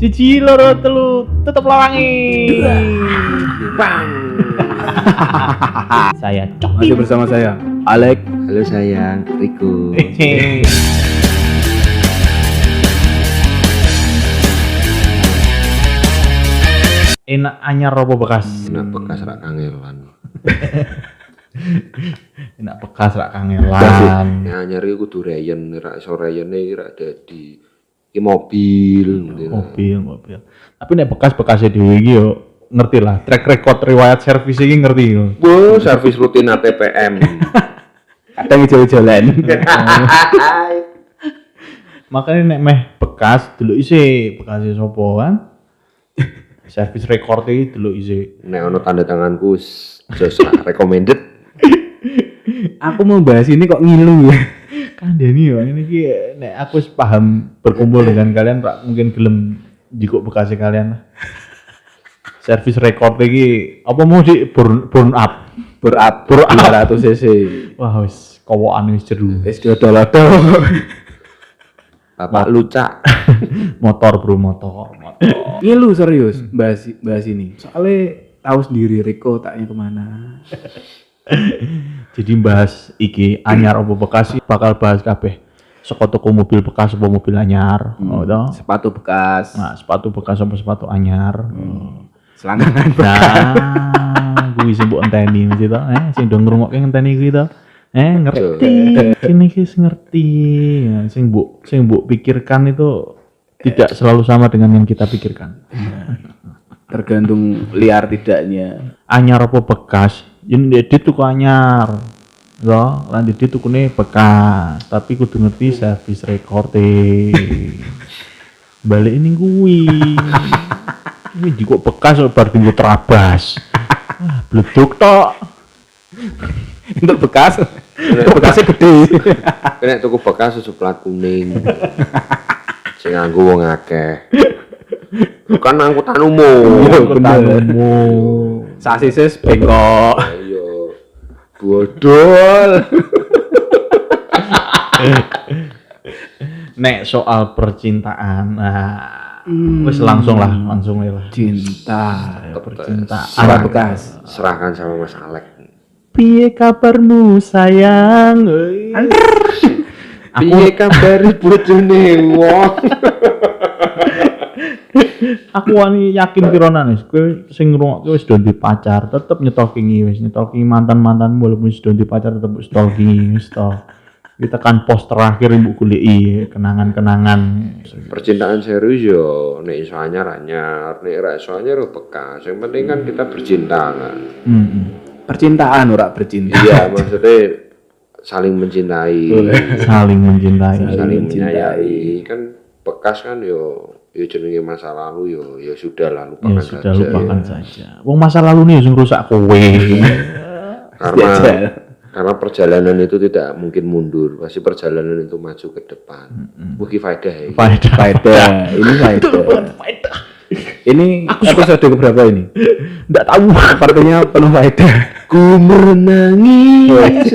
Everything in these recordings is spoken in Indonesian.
Siji loro telu tetep lawangi. Bang. Saya cok. Masih bersama saya, Alek. Halo sayang, Riko. Enak anyar apa bekas? Enak bekas rak kangelan. Enak bekas rak kangelan. Ya nyari kudu reyen, rak iso reyene rak dadi iki mobil. ngono. Mobil, mobil. Tapi nek bekas-bekasnya dhewe iki yo ngerti lah track record riwayat servis iki ngerti yo. Wo, servis rutin ATPM. Kadang jalan-jalan. Makanya nek meh bekas dulu isi bekasnya sopo kan? servis record iki dulu isi. Nek ono tanda tanganku s- just lah recommended. Aku mau bahas ini kok ngilu ya. Kandani yo ini ki nek aku wis paham berkumpul dengan kalian Pak mungkin gelem jikuk bekasnya kalian lah. Servis record iki apa mau di burn, burn up. Berat, berat 200 cc. Wah wis kowokan wis jeru. Wis dodol-dodol. Bapak lucak. motor bro motor motor. Ngilu serius bahas bahas ini. Soalnya tahu sendiri Riko taknya ke mana. Jadi bahas iki anyar apa bekas sih bakal bahas kabeh. Saka toko mobil bekas apa mobil anyar, oh toh. Sepatu bekas, Nah, sepatu bekas apa sepatu anyar. selangkangan bekas. Nah, gue sing mbok enteni mesti to. Eh, sing do ngrungokke ngenteni kuwi to. Eh, ngerti. Iki wis ngerti. Ya, sing mbok sing mbok pikirkan itu tidak selalu sama dengan yang kita pikirkan. Tergantung liar tidaknya. anyar apa bekas yen edit tuku anyar lo lan edit tukune bekas tapi kudu ngerti service record balik ini kuwi ini juga bekas bar tinggal terabas ah bleduk tok Untuk bekas, bekasnya gede. Nek tuku bekas susu plat kuning. Sing nganggo wong akeh. Bukan angkutan umum. Iya, bener. Ketangmu. Sasisis bengkok. Ayo. Bodol. nek soal percintaan nah wis langsung lah langsung lah Cinta. percintaan Apa bekas? Serahkan sama Mas Alek. piye kabarmu sayang. Piye kabar bojone wong? aku wani yakin pironan wis kowe sing ngrungokke wis do di pacar tetep nyetokingi wis nyetokingi mantan-mantan walaupun wis do di pacar tetep stalking wis to kita kan post terakhir ibu kulii kenangan-kenangan Percintaan serius yo nek iso anyar anyar, nek ra iso anyar yo bekas. Yang penting kan kita bercinta kan. hmm. Percintaan ora bercinta. Iya, maksudnya saling mencintai, saling mencintai saling mencintai. menyayangi. Kan bekas kan yo yo jenenge masa lalu yo ya sudah lah ya lupakan sudah saja. lupakan saja wong masa lalu nih sing rusak kowe Karena Jajal. karena perjalanan itu tidak mungkin mundur, pasti perjalanan itu maju ke depan. Mugi faedah ya. faedah Faedah. Ini faedah. faedah Ini episode keberapa ini? nggak tahu Sepertinya penuh faedah. Ku menangis.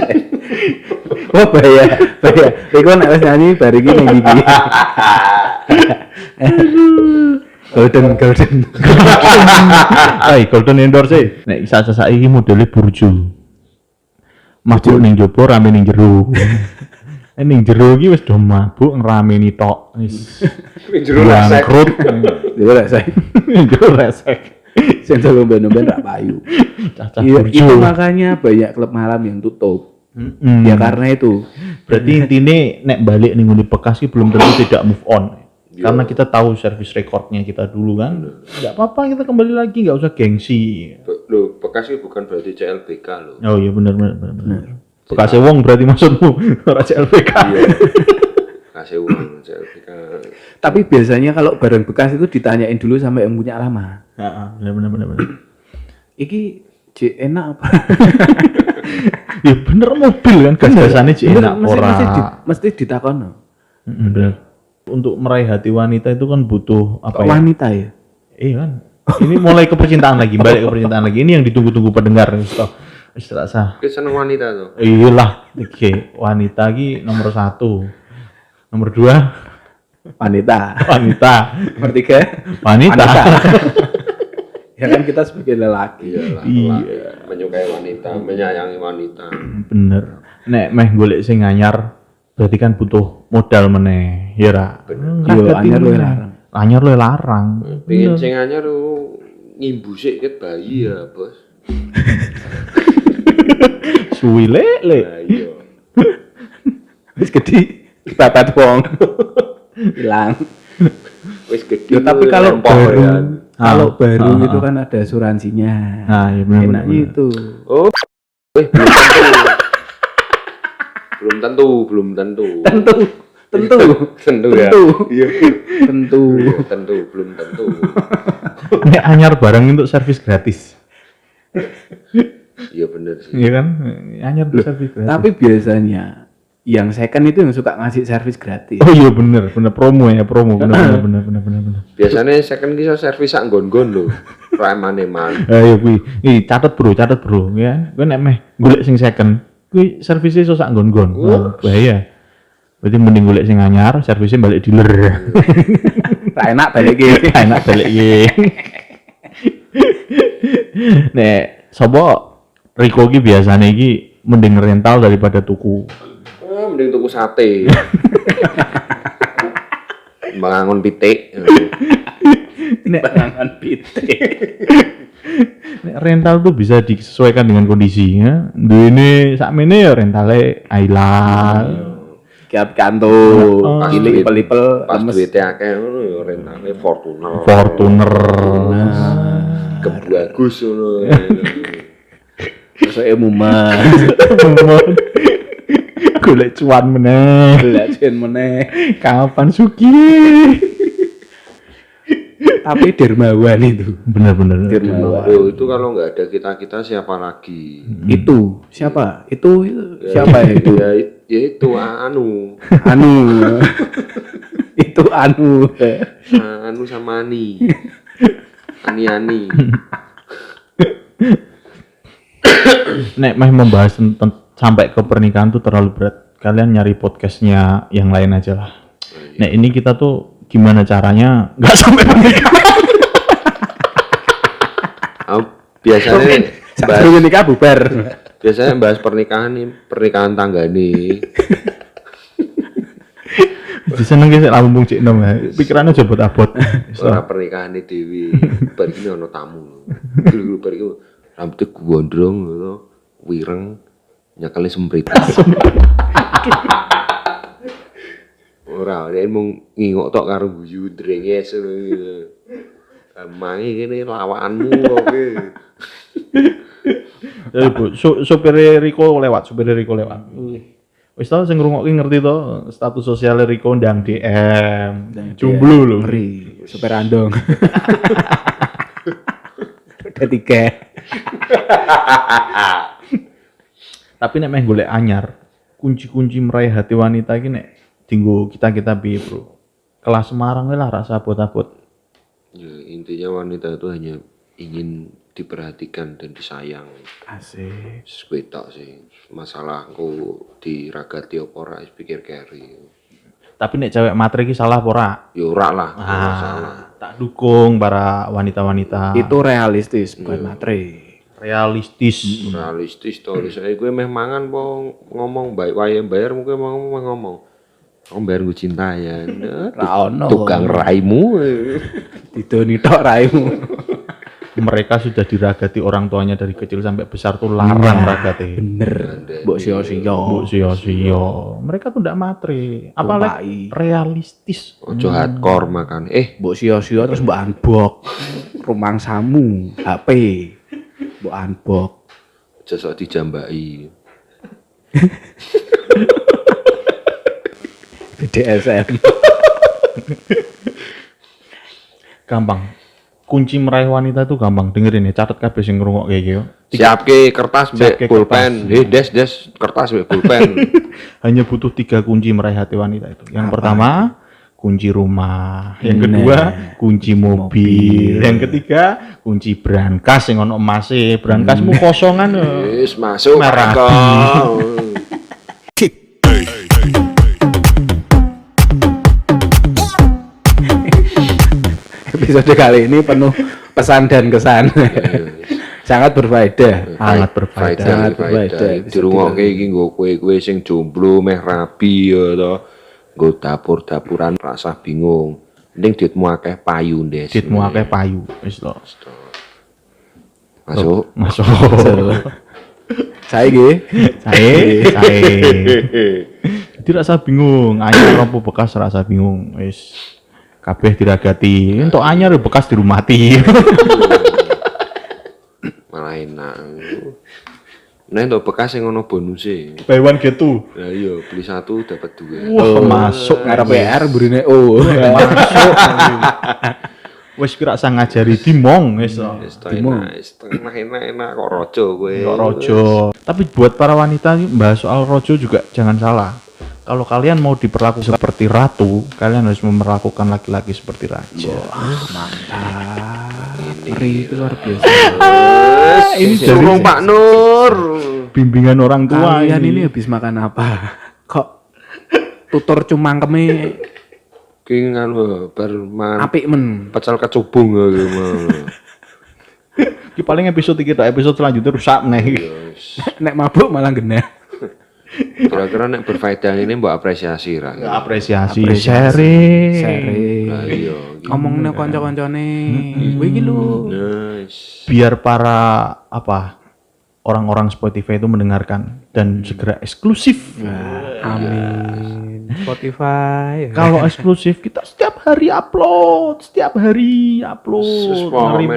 Oh bahaya, bahaya. Riko nek wis nyanyi bar iki ning gigi. golden, golden. Hai, golden endorse e. Nek isa saiki modele burju. Mabuk ning jaba rame ning jero. Eh, ning jero iki wis do mabuk ngrameni tok. Wis Jero resek. bangkrut. Saya. Ning jero resek. Sensor lomba-lomba tak payu. Iya, itu makanya banyak klub malam yang tutup. Mm-mm. Ya karena itu. Berarti intinya nek balik ning ngene bekas iki belum tentu tidak move on. Karena kita tahu service recordnya kita dulu kan. Enggak apa-apa kita kembali lagi, nggak usah gengsi. Be- Loh, bekas itu bukan berarti CLBK loh. Oh iya benar benar benar. benar. Bekasnya wong berarti maksudmu ora CLPK. Iya. Kasih uang CLBK. Tapi biasanya kalau barang bekas itu ditanyain dulu sama yang punya lama. Heeh, benar benar benar benar. Iki J enak apa? ya bener mobil kan gas-gasannya Bener, enak mesti, ora. mesti, di, mesti ditakono. Mm, bener. Untuk meraih hati wanita itu kan butuh apa Kok ya? wanita ya? Iya kan. Ini mulai ke percintaan lagi, balik ke percintaan lagi. Ini yang ditunggu-tunggu pendengar. Wis terasa. Kita seneng wanita tuh. Iyalah, oke. Wanita ki nomor satu. Nomor dua, wanita. Wanita. Nomor tiga Wanita. ya kan kita sebagai lelaki. Iyalah, Iya. menyukai wanita, menyayangi wanita. Bener. Nek meh golek sing anyar berarti kan butuh modal meneh, ya ra. Yo, anyar luwih larang. Anyar luwih larang. Pengen sing anyar lu ngimbu sik ket bayi ya, Bos. Suwi lele. Lah iya. Wis gede babat wong. Hilang. Wis gede. Yo, tapi lu kalau lempok baru ya. kalau Ah, baru ah, itu kan ada asuransinya. Nah, iya bener. Enaknya itu. Oh, eh, belum tentu. belum tentu, tentu. Tentu, tentu, tentu ya. tentu, Iya. tentu. Iya, tentu, belum tentu. Nek anyar barang untuk servis gratis. Iya bener sih. Iya kan? Anyar untuk servis gratis. Tapi biasanya yang second itu yang suka ngasih servis gratis. Oh iya bener, bener promo ya, promo. Bener bener bener bener bener. bener. Biasanya second kisah servis sak gon-gon lho. Ramane man. Ayo kuwi. Ih, catet bro, catet bro, ya. Kowe nek meh golek sing second, kuwi servisnya iso sak nggon-nggon. Wah, bahaya. Berarti mending golek sing anyar, servisnya balik dealer. Tak enak balik iki. Enak balik iki. Nek sapa Riko ki biasane iki mending rental daripada tuku. Ah, mending tuku sate. Bangun pitik. Nek, Barangan pitik. Rental tuh bisa disesuaikan dengan kondisinya. Duene sakmene ya rentale Ayla. Kiat kanto, Pas cilik pelipel, Pas lemes. duitnya akeh ngono ya rentane Fortuner. Fortuner. Kebagus ngono. Sesuai umuman. Golek cuan meneh. Belajar meneh. Kapan suki? Tapi dermawan itu. Bener-bener. Dermawan. Loh, itu kalau nggak ada kita-kita siapa lagi? Itu siapa? Itu siapa ya itu? Ya, ya itu anu. Anu. itu anu. anu sama Ani. Ani-ani. Nek meh membahas tentang sampai ke pernikahan tuh terlalu berat. Kalian nyari podcastnya yang lain aja lah. Nek ini kita tuh gimana caranya nggak sampai pernikahan? Aku biasanya bahas, nikah bubar. biasanya bahas pernikahan nih, pernikahan tangga nih. Seneng sih lambung cik nom ya. Pikirannya coba abot. Ora pernikahan nih Dewi. Bar iki ono tamu. Dulu bar iki rambutnya gondrong wireng, nyakale semprit. Dia mau ngingok tok karo guyu drenges ngono gitu. Emange kene lawakanmu oke. Jadi bu, su supir Riko lewat, supir Riko lewat. Wis tau sing ngrungokke ngerti to status sosial Riko ndang DM. Jomblo lho. Ngeri. Super andong. Udah tiga. Tapi nek meh golek anyar, kunci-kunci meraih hati wanita iki nek dinggo kita-kita piye, Bro? Kelas Semarang lah rasa abot-abot. Ya, intinya wanita itu hanya ingin diperhatikan dan disayang. Asik. Tok sih. Masalah ku diragati apa ora wis pikir keri. Tapi nek cewek matre iki salah apa ora? Ya ora lah. Ah, tak dukung para wanita-wanita. Itu realistis, bukan matre. realistis. realistis to saya gue meh mangan po ngomong baik wae bayar mungkin mau ngomong bayar gue cinta ya Nah, tukang raimu Didoni tok raimu. Mereka sudah diragati orang tuanya dari kecil sampai besar tuh larang ragate. Bener. Mbok sio-sio. Bu sio-sio. Mereka tuh ndak matre. Apalagi realistis. ojo hardcore makan eh Mbok sio-sio terus mbok unbox. Rumangsamu, HP. Mbok unbox. ojo sok dijambai BDSM. Gampang. Kunci meraih wanita itu gampang. Dengerin ya, catat kabeh sing ngrungok kayak gitu. siap ke kertas be Siapke pulpen eh des des kertas be pulpen Hanya butuh tiga kunci meraih hati wanita itu. Yang pertama, kunci rumah. Yang Bener. kedua, kunci mobil. Yang ketiga, kunci brankas yang ono emase. Brankasmu kosongan lho. wis masuk Merah. episode kali ini penuh pesan dan kesan. Sangat berfaedah. Sangat berfaedah. Sangat berfaedah. berfaedah. Dirungokke iki nggo kowe-kowe sing jomblo meh rapi ya to. Nggo dapur-dapuran rasa bingung. Mending duitmu akeh payu ndes. Ditmu akeh payu wis to. Masuk. Masuk. Saya gitu. Sae, sae. Jadi rasa bingung, anyar apa bekas rasa bingung. Wis kabeh diragati. Entuk anyar ya bekas dirumati. Malah enak. Nah, untuk bekas yang ono bonusnya. Buy one get two. Nah iya, beli satu dapat dua. Wah, masuk Ngarep PR burine oh. masuk. Wis kira sang ngajari dimong wis to. To enak, enak enak kok rojo kowe. Kok rojo. Tapi buat para wanita nih bahas soal rojo juga jangan salah. Kalau kalian mau diperlakukan seperti ratu, kalian harus memperlakukan laki-laki seperti raja. Ngeri itu luar biasa. ini ini suruh Pak Nur. Bimbingan orang tua Kalian ini habis makan apa? Kok tutur cumangkeme Ki nganu bar man apik men. pecel kecubung ya mah. Ki paling episode kita episode selanjutnya rusak nih. Nek mabuk malah genah. Kira-kira nek berfaedah ini mbok apresiasi ra. Apresiasi, Apresiasi. sharing. Sharing. Nah iya. gitu. Ngomongnya kanca-kancane. Kowe iki lho. Nice. Biar para apa orang-orang Spotify itu mendengarkan dan segera eksklusif. Amin. Spotify. Kalau eksklusif kita setiap hari upload, setiap hari upload. Ngeri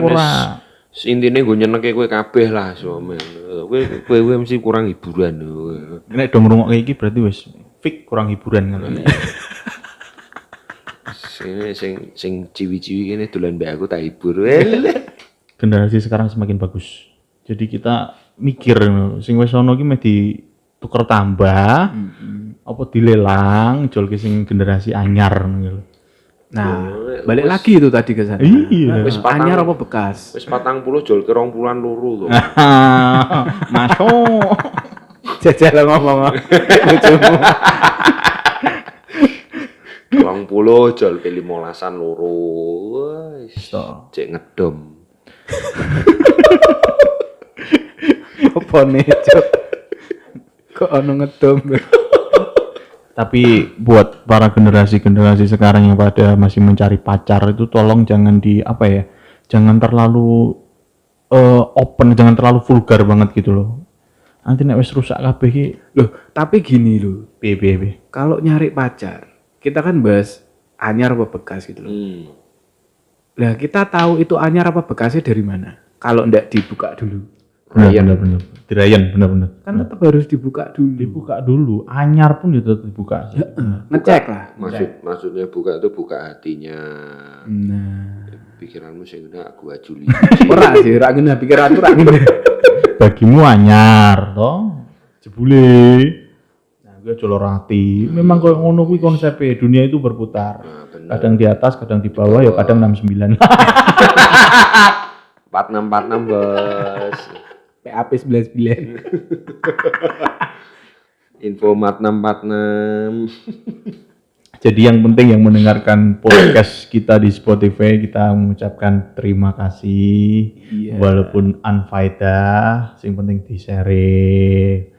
Intine gue nyenengke kowe kabeh lah somen. Kowe kowe kowe mesti kurang hiburan. Nek dong ngrungok iki berarti wis fix kurang hiburan kan. Sing sing sing ciwi-ciwi kene dolan mbak aku tak hibur. Generasi sekarang semakin bagus. Jadi kita mikir sing wis ono ki meh tuker tambah, apa dilelang, jual ke sing generasi anyar gitu. Nah, balik lagi itu tadi ke sana. Iya. Wis patang- Anyar apa bekas? Wis patang puluh jol ke rong puluhan loro to. Masuk. Jajal ngomong. Rong puluh jol ke limolasan. Wis So. cek ngedom. Apa nih, Cuk? Kok ono ngedom? Tapi buat para generasi-generasi sekarang yang pada masih mencari pacar itu tolong jangan di apa ya? Jangan terlalu eh, open, jangan terlalu vulgar banget gitu loh. Nanti nek wis rusak kabeh ki Loh, tapi gini loh. piye piye. Kalau nyari pacar, kita kan bahas anyar apa bekas gitu loh. Hmm. Lah, kita tahu itu anyar apa bekasnya dari mana? Kalau ndak dibuka dulu. Bener Dirayan. bener bener. Dirayan bener. Kan tetap harus dibuka dulu. Dibuka dulu, anyar pun itu dibuka. Ngecek lah. Maksud maksudnya buka itu buka hatinya. Nah, Pikiranmu sing udah gua Juli. ora sih, ora ngene pikiranku ora ngene. Bagimu anyar toh. Jebule. Nah, gue jolo rati. Memang koyo ngono kuwi konsepnya. Dunia itu berputar. Nah, bener. Kadang di atas, kadang di bawah, ya kadang 69. 46 46 bos. PAP 99. Info mat 646. Jadi yang penting yang mendengarkan podcast kita di Spotify kita mengucapkan terima kasih Iya. walaupun unfaedah, sing penting di share.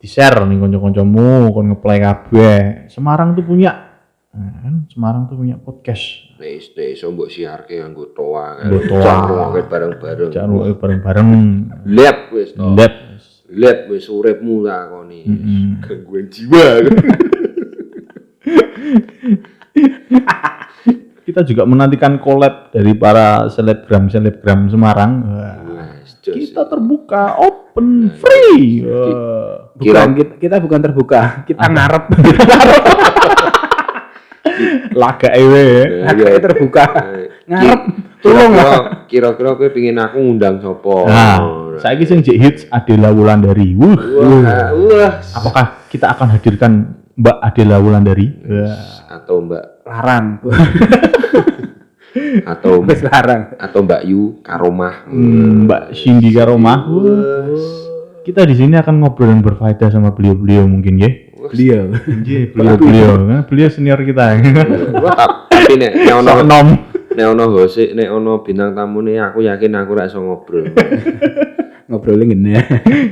Di share nih kanca-kancamu kon ngeplay kabeh. Semarang tuh punya kan Semarang tuh punya podcast. Wis desa mbok siarke nganggo toa. Nggo toa. Jangan bareng-bareng. Jangan lupa bareng-bareng. Lihat wis to. Lab. Lihat wis uripmu lakoni. Gangguan jiwa. Kita juga menantikan collab dari para selebgram selebgram Semarang. Wah, Wis jos. kita terbuka, open, free. Wah. Bukan, kita, kita bukan terbuka, kita ngarep. Laga ewe. Nah, Hati iya. terbuka. Nah, Ngarep, tolong kira-kira kira-kira kowe pengin aku ngundang sapa? Nah, saya sing jek hits Adela Wulandari. Wuh. Wah, wah. Apakah kita akan hadirkan Mbak Adela Wulandari? Atau Mbak Larang. atau Wis larang. atau Mbak Yu Karomah. Hmm, Mbak Cindy Karomah. Kita di sini akan ngobrol dan berfaedah sama beliau-beliau mungkin ya. Beliau. Iya, beliau-beliau. Kan beliau senior kita. Wah, ta- tapi nek nek ono nom. nek ono host nek ono bintang tamu nih aku yakin aku ra iso ngobrol. Ngobrolin gini.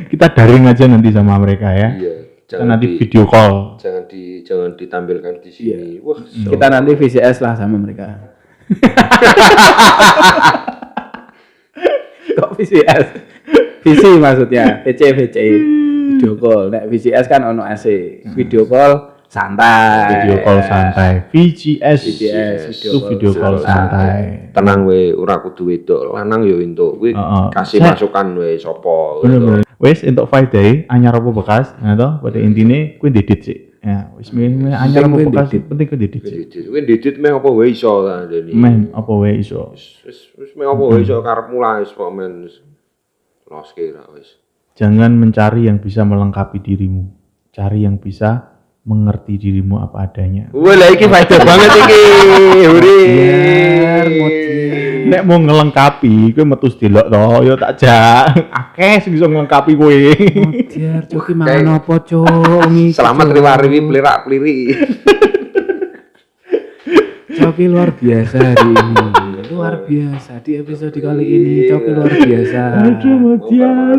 Kita daring aja nanti sama mereka ya. iya, Kita jangan nanti di, video call. jangan di jangan ditampilkan di sini. Wah, Kita nanti VCS lah sama mereka. Kok VCS? VC maksudnya, VC VC. Video call. Nek VCS kan ono AC. Video call santai. Video call santai. VGS. VGS, Itu video call santai. tenang we ora kudu wedok lanang yo entuk kuwi Heeh. kasih Saya- masukan we sapa Bener gitu. bener. Wes untuk Friday anyar apa bekas, ya toh pada intine kuwi didit sih. Ya, wis me me anyar apa kuwi bekas didit. penting kuwi didit. Kuwi didit meh apa wae iso ta Deni. Men apa wae iso. Wis wis meh apa wae iso karepmu lah wis men. wis. Los kira wis. Jangan mencari yang bisa melengkapi dirimu. Cari yang bisa mengerti dirimu apa adanya. Wah, lah iki faedah banget iki. Huri. Nek mau ngelengkapi, kowe metu delok to, ya tak jak. Akeh sing iso ngelengkapi kowe. Biar coki mangan apa, Cuk? Selamat Cuk. riwariwi pelirak peliri. Coki luar biasa hari ini. Luar biasa di episode kali ini. Coki luar biasa. Aduh, Matian.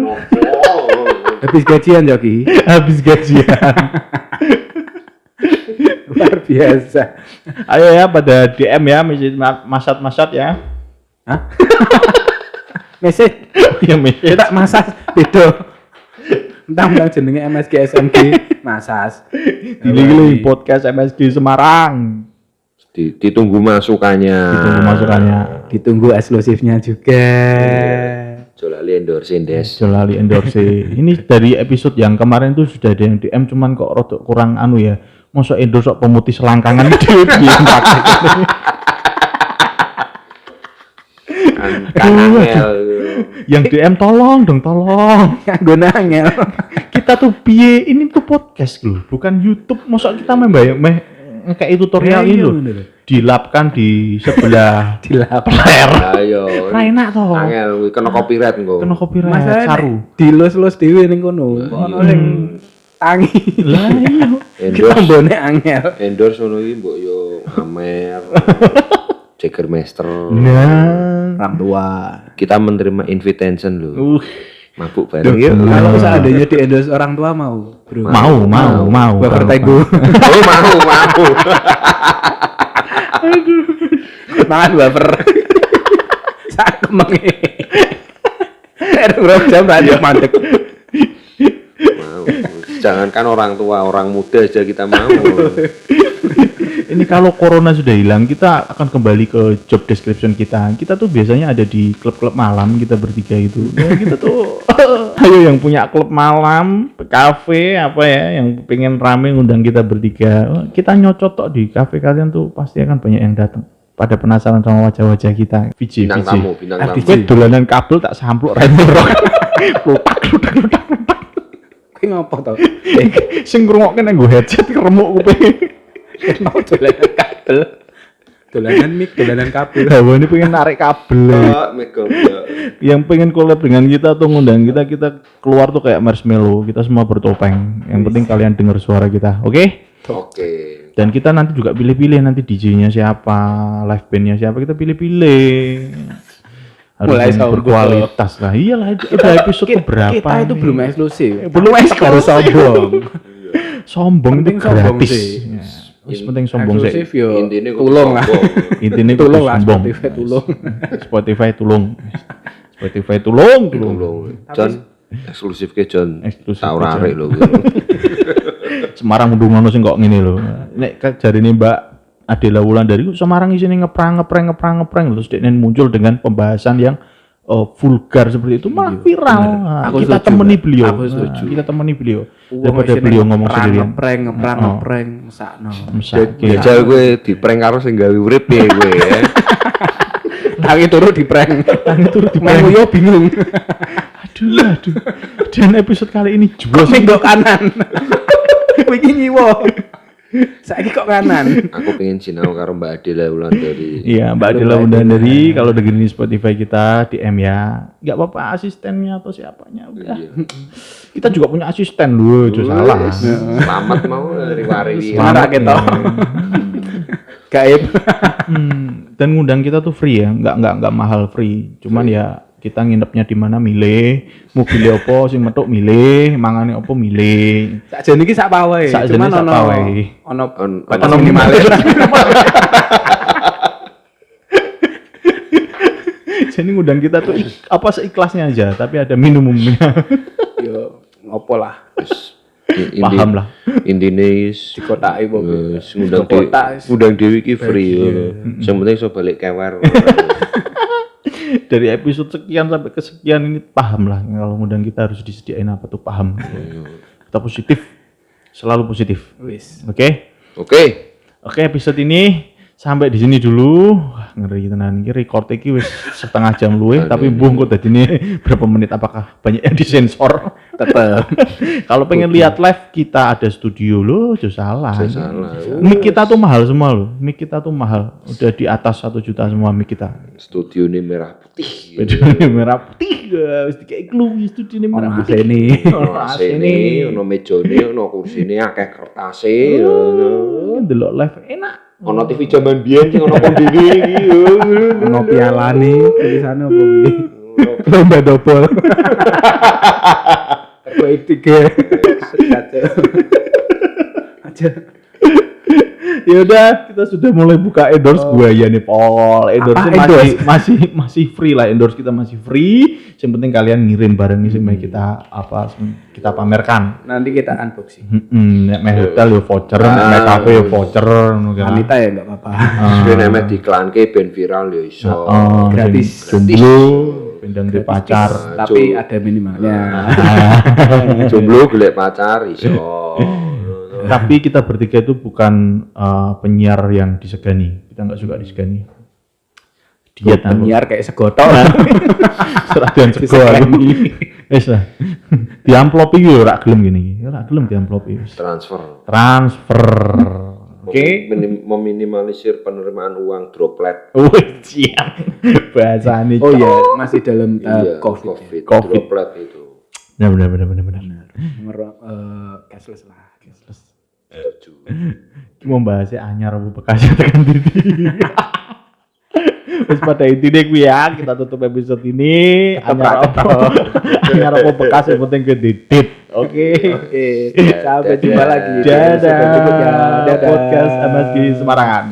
Habis gajian Coki. Habis gajian. Luar biasa. Ayo ya pada DM ya, message ma- masat-masat ya. Hah? Message Yang message. kita masas beda. Entang-entang jenenge MSG SMG masas. Giling-giling podcast MSG Semarang. Di- Ditunggu masukannya. Ditunggu masukannya. Ditunggu eksklusifnya juga. Jolali endorse Des. Jolali endorse. Ini dari episode yang kemarin tuh sudah ada yang DM cuman kok rodok kurang anu ya. Masa endorse pemutih selangkangan Kan kan angel. Yang DM tolong dong, tolong. Nganggo nangel. Kita tuh piye ini tuh podcast loh, bukan YouTube. Masa kita main bayang meh kayak tutorial ini loh. Dilapkan di sebelah Dilap. player. Ayo. Ra enak toh. Angel kuwi kena copyright engko. Kena copyright Masalahnya saru. dilus-lus dhewe ning kono. Ono sing tangi. Lah iya. Kita Endorse mbone angel. endorse ngono iki mbok yo Amer. Jagermeister. Nah. Orang tua. Kita menerima invitation loh. Uh, Mabuk bareng yuk. Kalau seandainya di endorse orang tua mau, bro. mau, mau, mau. Baper Bang. tegu. Oh, mau, mau. Mangan baper. Sak kemengi. Ada berapa jam radio mandek. mau. Jangankan orang tua, orang muda aja kita mau. Ini kalau corona sudah hilang, kita akan kembali ke job description kita. Kita tuh biasanya ada di klub-klub malam kita bertiga itu. Ya, kita tuh ayo yang punya klub malam, kafe apa ya, yang pengen rame ngundang kita bertiga. Kita nyocot tok di kafe kalian tuh pasti akan banyak yang datang. Pada penasaran sama wajah-wajah kita. VJ, Bintang VJ. tamu, bintang tamu. Gue dolanan kabel tak sampluk rem rock. Lutak, lutak, lutak. Kuwi ngopo to? Sing ngrungokke nang nggo headset keremuk kuping. Mau dolanan kabel. Dolanan mic, dolanan kabel. Hawa ini pengen narik kabel. Mbak. yang pengen collab dengan kita tuh ngundang kita kita keluar tuh kayak marshmallow kita semua bertopeng yang penting kalian dengar suara kita oke Oke. dan kita nanti juga pilih-pilih nanti DJ-nya siapa live band-nya siapa kita pilih-pilih harus Mulai sombong. berkualitas lah iyalah itu udah episode Ki- berapa Kita itu belum eksklusif. belum eksklusif. Harus sombong. sombong itu Penting sombong gratis sih. Ya, wis penting sombong sih yo. Intinya kok Tulung lah. kudu Tulung lah Spotify tulung. Spotify tulung Spotify tulung tulung Tolong. John, eksklusif ke John. Eksklusif Tak ora arek lho. Semarang udah ngono sing kok ngene lho. Nek jarine Mbak Adela Wulandari Semarang isine ngeprang ngepreng ngeprang ngepreng terus dekne muncul dengan pembahasan yang eh, vulgar seperti itu malah viral. Nah, Aku kita setuju, temani beliau. Aku setuju. Nah, kita temani beliau. Wong Daripada beliau ngomong ngeprang, sendirian. Ngepreng, ngeprang, Oh. ngepreng, sakno. Mesake. Jajal gue di prank karo sing gawe urip piye gue ya. Tangi turu di prank. Tangi turu di prank. Yo bingung. Aduh, aduh. Dan episode kali ini jeblos. Minggu kanan. Wingi nyiwo. Saiki kok kanan. Aku pengen sinau karo Mbak Adela Wulandari. Iya, Mbak Adela Wundandari kalau dengerin Spotify kita DM ya. Nggak apa-apa asistennya atau siapanya udah. Iya. Kita juga punya asisten dulu, itu salah. Selamat mau dari wari Selamat kita. Gaib. Hmm, dan ngundang kita tuh free ya, nggak nggak nggak mahal free. Cuman ya kita nginepnya di mana milih, mobil opo sing metuk milih, mangane opo milih. Sakjane iki sak pawe. Cuman sak ono ono ono minimalis. Jadi ngundang kita tuh apa seikhlasnya aja, tapi ada minimumnya. Yo ngopo lah. Indi- Paham lah. Intine is Dikotaki po. wes ngundang Kota dewi, is- ngundang dewi ki free. Yang penting iso balik kewer. Dari episode sekian sampai kesekian ini paham lah kalau ngundang kita harus disediain apa tuh paham. Kita positif, selalu positif. Wis. Oke? Oke. Oke, episode ini sampai di sini dulu. Wah, ngeri tenan iki record iki wis setengah jam luwe, tapi mbuh kok dadine berapa menit apakah banyak yang disensor? Tetep. Kalau pengen lihat live kita ada studio loh, jauh salah. Salah. Mic kita tuh mahal semua loh. Mic kita tuh mahal. Udah di atas satu juta semua mic kita. Studio ini merah putih. Studio merah putih, guys. Kayak clue studio merah Ono putih. Ini. AC ini, ono mejone, ono kursine, akeh kertase. ono- Delok live enak. Ono TV jaman biyen sing ono kondine iki. Ono pialane tulisane apa kuwi? Lomba double. Baik tiga. Aja. ya udah, kita sudah mulai buka endorse gua ya nih, Pol. Endorse Apa masih endorse? masih masih free lah, endorse kita masih free. Yang penting kalian ngirim barang ini supaya kita apa kita pamerkan. Nanti kita unboxing. Hmm, nek meh hotel yo voucher, nek meh cafe yo voucher ngono kan. Wanita ya enggak apa-apa. Suwe nek mek diklanke ben viral ya iso. Oh, Gratis. Jomblo, pendang di pacar. Tapi ada minimalnya. Jomblo golek pacar iso. Tapi kita bertiga itu bukan eh, penyiar yang disegani. Kita nggak suka disegani. Aku. Penyiar kayak segotok. Seratan sego aku. Wis lah. Di amplop iki yo ora gelem gini iki. Ora gelem di amplop iki. wis. Transfer. Transfer. Oke. Minim- meminimalisir penerimaan uang droplet. Oh, siap. Bahasane. Oh iya, masih dalam tahap Iya, COVID. COVID. Covid. Droplet itu. Benar benar benar benar benar. Nomor eh, cashless lah. Cashless. Setuju. Mau bahasnya anyar apa bekas tekan titik. Wis pada intinya kuwi ya, kita tutup episode ini. Anyar apa? anyar apa bekas yang penting ke didit. Oke. Oke, sampai jumpa lagi. di Dadah. episode berikutnya. Dadah. Podcast MSG Semarangan.